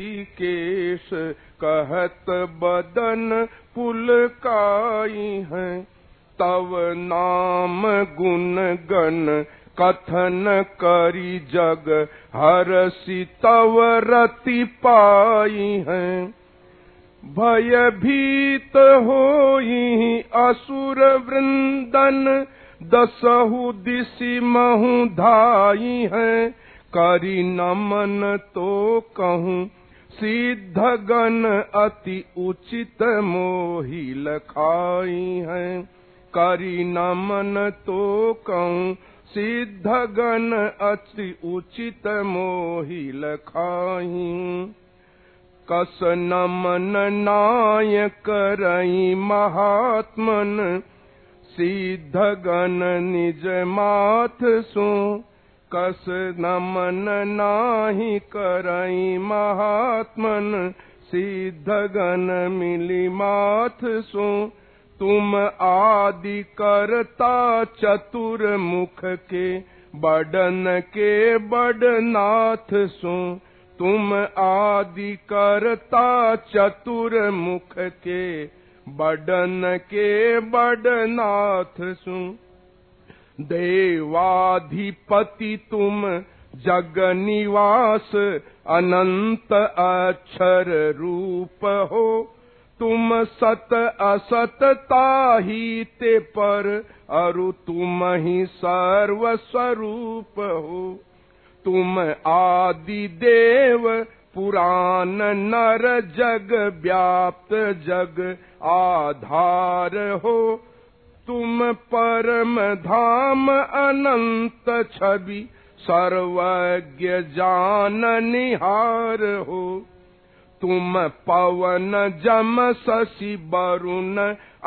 Cash कहत बदन पुलकाई है। तव नाम गुण गण कथन करी जग हरसि तव रति पाई है। भयभीत होई असुर वृंदन दसहु दिशि महु धाई है। करी नमन तो कहूँ सिद्ध गण अति उचित मोहि लखाई है। करी नमन तो कहूँ सिद्ध गण अति उचित मोहि लखाई। कस नमन नाय करई महात्मन सिद्ध गण निज माथ सो कस नमन नाही करई महात्मन, सिद्ध मिली माथ सो। तुम आदि करता चतुर मुख के, बडन के बडनाथ सो। तुम आदि करता चतुर मुख के, बडन के बडनाथ सु। देवाधिपति तुम जग निवास अनंत अक्षर रूप हो। तुम सत असत ताही ते पर अरु तुम ही सर्व स्वरूप हो। तुम आदि देव पुराण नर जग व्याप्त जग आधार हो तुम परम धाम अनंत छवि सर्वज्ञ जान निहार हो। तुम पवन जम शशि वरुण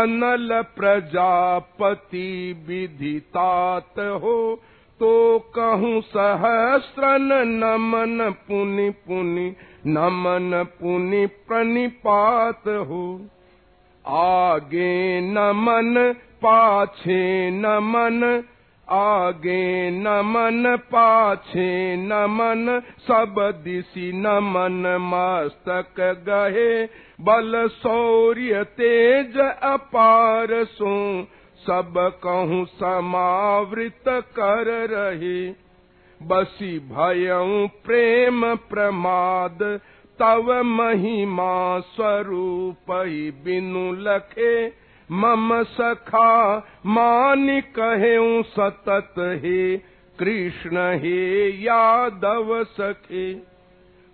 अनल प्रजापति विधितात हो। तो कहूँ सहस्रन नमन पुनि पुनि नमन पुनि प्रणिपात हो आगे नमन पाछे नमन आगे नमन पाछे नमन सब दिशि नमन मस्तक गहे। बल शौर्य तेज अपार सो सब कहूँ समावृत कर रहे। बसी भयऊ प्रेम प्रमाद तव महिमा स्वरूप बिनु लखे। मम सखा मान कहे सतत हे कृष्ण हे यादव सखे।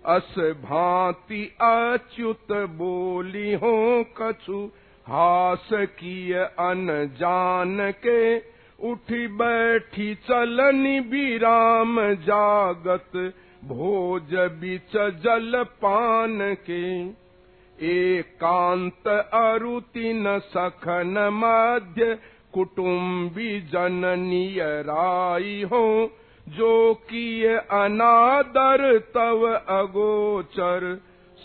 अस भांति अच्युत बोली हो कछु हास किय अन जान के उठी बैठी चलनी विराम जागत भोज बिच जल पान के एकांत अरुति न सखन मध्य कुटुम्बी जननीय राई हो जो किय अनादर तव अगोचर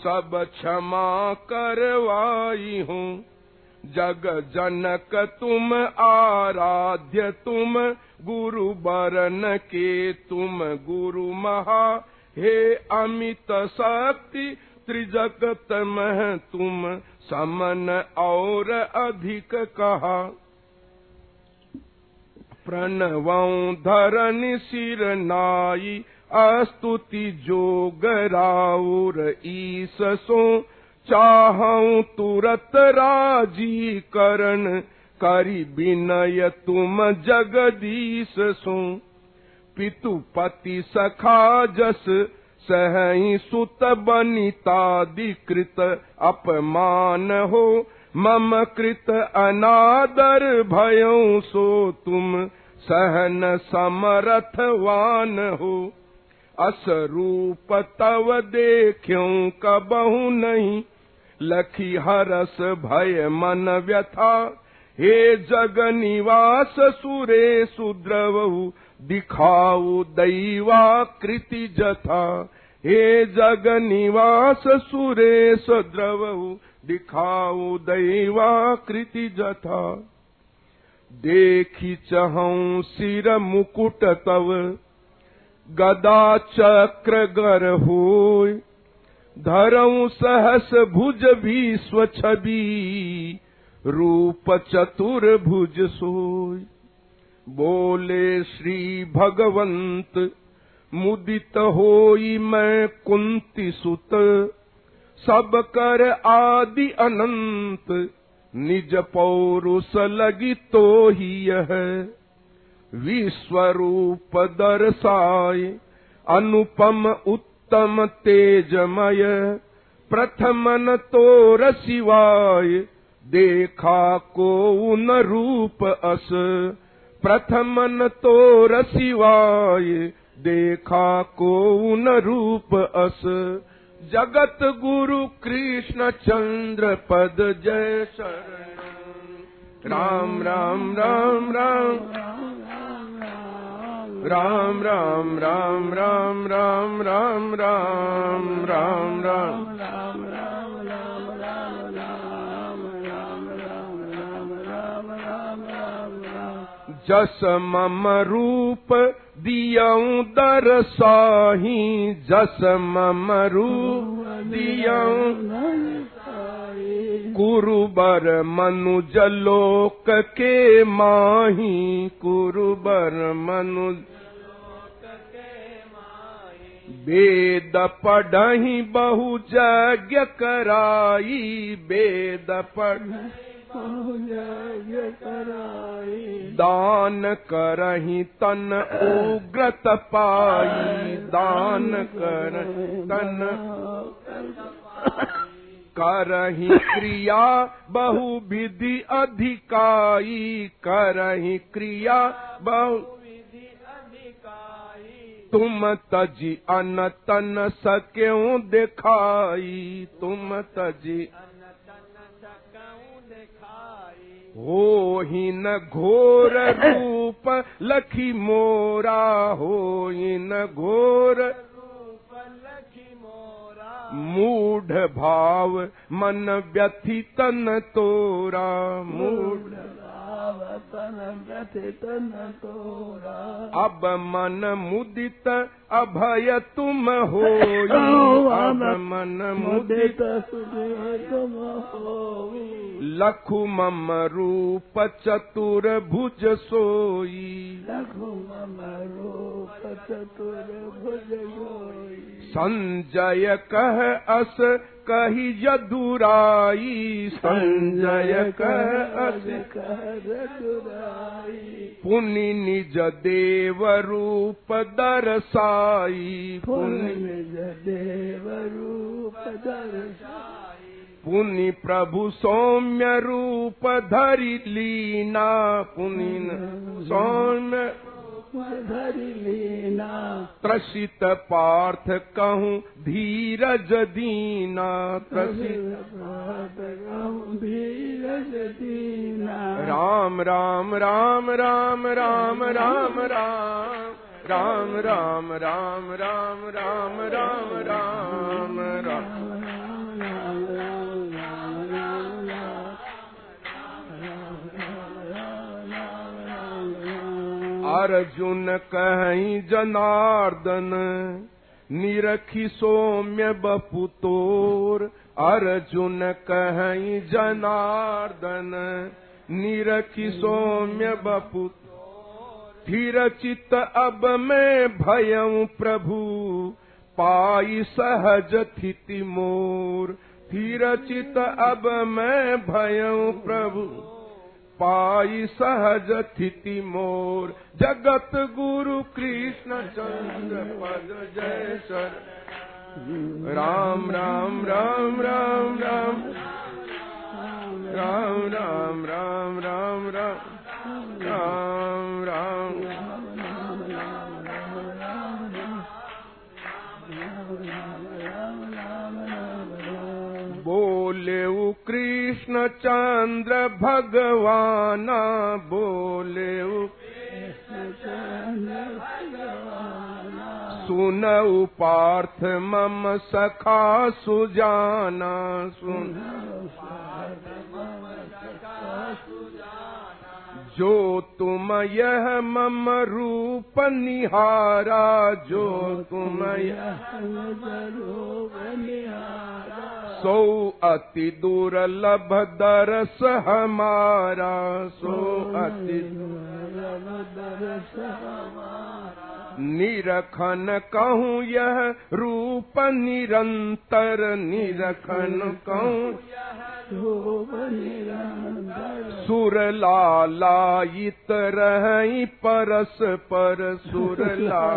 सब क्षमा करवाई हूँ जग जनक तुम आराध्य तुम गुरु बरन के तुम गुरु महा। हे अमित शक्ति त्रिजगत मह तुम समन और अधिक कहा। प्रणवं धरन सिर नाई अस्तुति जोग राउर ईस चाहूं तुरत राजी करण करी विनय तुम जगदीश सो। पितुपति सखा जस सहई सुत बनितादिकृत अपमान हो। मम कृत अनादर भयों सो तुम सहन समरथवान हो। अस रूप तव देख्यों कबहु नहीं लखी हरस भय मन व्यथा। हे जग निवास सुरे सुद्रवहु दिखाऊ दैवा कृति जथा। हे जग निवास सुरेश द्रवहु दिखाऊ दैवाकृति जथा। देखी चहऊ सिर मुकुट तव, गदा चक्र गर होय। धरऊ सहस भुज भी स्वछबी रूप चतुर भुज सोय। बोले श्री भगवंत, मुदित होई मैं कुंती सुत। सब कर आदि अनंत, निज पौरुष लगी तो ही यह। विश्वरूप दर्शाय अनुपम उत्तम तेजमय प्रथमन तोर सिवाय देखा को न रूप अस। प्रथमन तोर सिवाय देखा को न रूप अस। जगत गुरु कृष्ण चंद्र पद जय शरण। राम राम राम राम राम राम राम राम राम राम राम राम राम जस मम रूप दरसाही जस मम रूप कुरुबर मनुज लोक के माही कुरुबर मनुज वेद पढ़ही बहु यज्ञ कराई वेद पढ़। दान करही तन उग्रत पाई दान कर तन करही क्रिया बहु विधि अधिकाई करही क्रिया बहु तुम तजी अन तन सक्यों दिखाई तुम तजी हो ही न घोर रूप लखी मोरा हो ही न घोर मूढ़ भाव मन अब मन मुदित अभय तुम हो अब मन मुदित लखु मम रूप चतुर भुज सोई संजय कह अस कही यदुराई संजय कह अस पुनि निज देव रूप दरसाई। पुनि देव रूप पुनि प्रभु सौम्य रूप धरि लीना। पुनि सौम्य लीना त्रसित पार्थ कहूँ धीरज दीना त्रसित धीरज दीना राम राम राम राम राम राम राम राम राम राम राम राम राम राम राम अर्जुन कहीं जनार्दन, निरखी सौम्य बपुतोर अर्जुन कहीं जनार्दन, निरखी सौम्य बपु फिर चित अब मैं भयऊ प्रभु, पाई सहज थिति मोर। फिर चित अब मैं भयऊ प्रभु। पाई सहज स्थिति मोर जगत गुरु कृष्ण चंद्र पद जय सर राम राम राम राम राम राम राम राम राम राम राम राम बोले उ कृष्ण चंद्र भगवाना। बोले उ सुनऊ पार्थ मम सखा सुजाना। सुन। जो तुम यह मम रूप निहारा जो तुम यह रूप निहारा सो अति दुर्लभ दरस हमारा। सो अति निरखन कहूँ यह रूप निरंतर। निरखन कहूँ सुर लालायित रही परस पर। सुर ला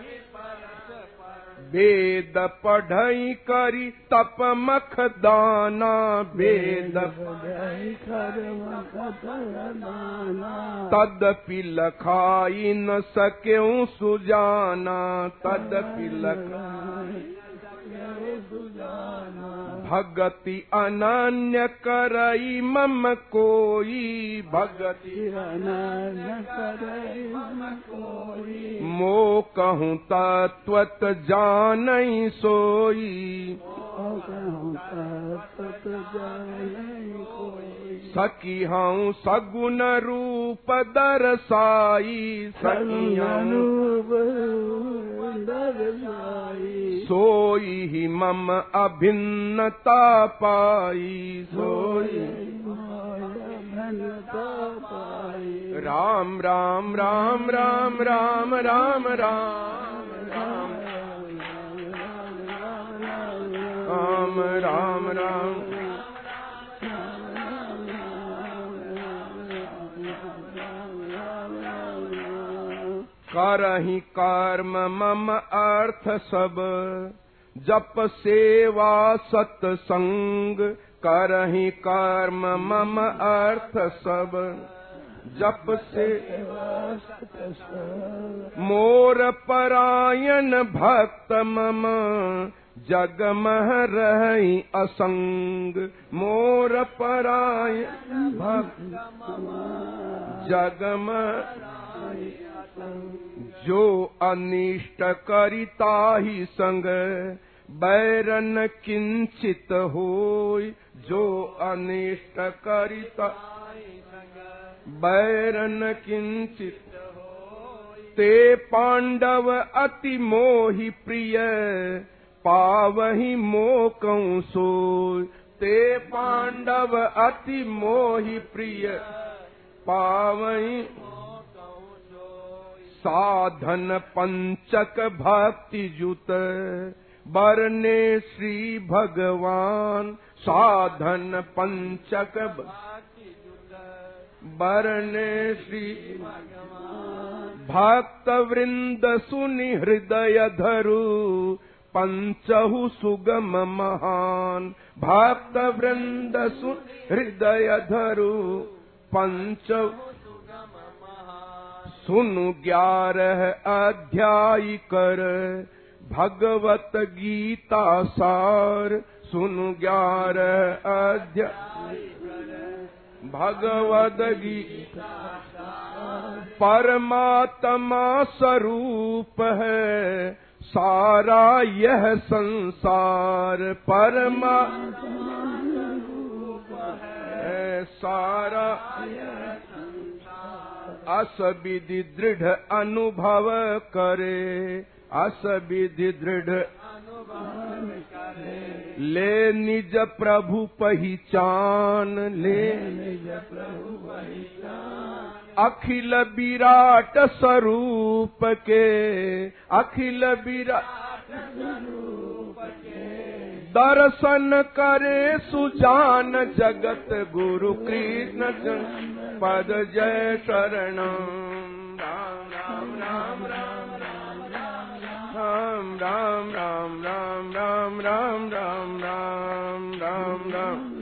पढ़ई करी तप मख दाना वेद तद पिलाई न सा तद पिल भगति अनन्य करई मम कोई। भगति अनन्य करई मम कोई। मो कहूं तत्वत जानई सोई। मो कहूं तत्वत जानई कोई। हूँ सगुन रूप दरसाई सखी हूँ सोई ही मम अभिन्नता पाई सोई राम राम राम राम राम राम राम राम राम राम राम करही कर्म मम अर्थ सब। जप सेवा सत्संग करही कर्म मम अर्थ सब। जप से मोर परायण भक्त मम जगमह रही असंग। मोर परायण भक्त जगम जो अनिष्ट करिता ही संग बैरन किंचित जो अनिष्ट करिता बैरन किंचित ते पांडव अति मोहि प्रिय पावही मोकं सोय। ते पांडव अति मोहि प्रिय पावही साधन पंचक भक्ति जुत बरने श्री भगवान साधन पंचक बरने श्री भक्त वृंद सुनि हृदय धरु पंचहु सुगम महान भक्त वृंद सुन हृदय धरु पंच सुनु ग्यारह अध्याय कर। भगवत गीता सार। सुनु ग्यारह अध्याय भगवद गीता परमात्मा स्वरूप है। सारा यह संसार परमा है सारा असविधि दृढ़ अनुभव करे। असविधि दृढ़ ले निज प्रभु पहचान ले। अखिल विराट स्वरूप के। अखिल विराट दर्शन करे सुजान जगत गुरु कृष्ण पद जय शरण राम राम राम राम राम राम राम राम राम राम राम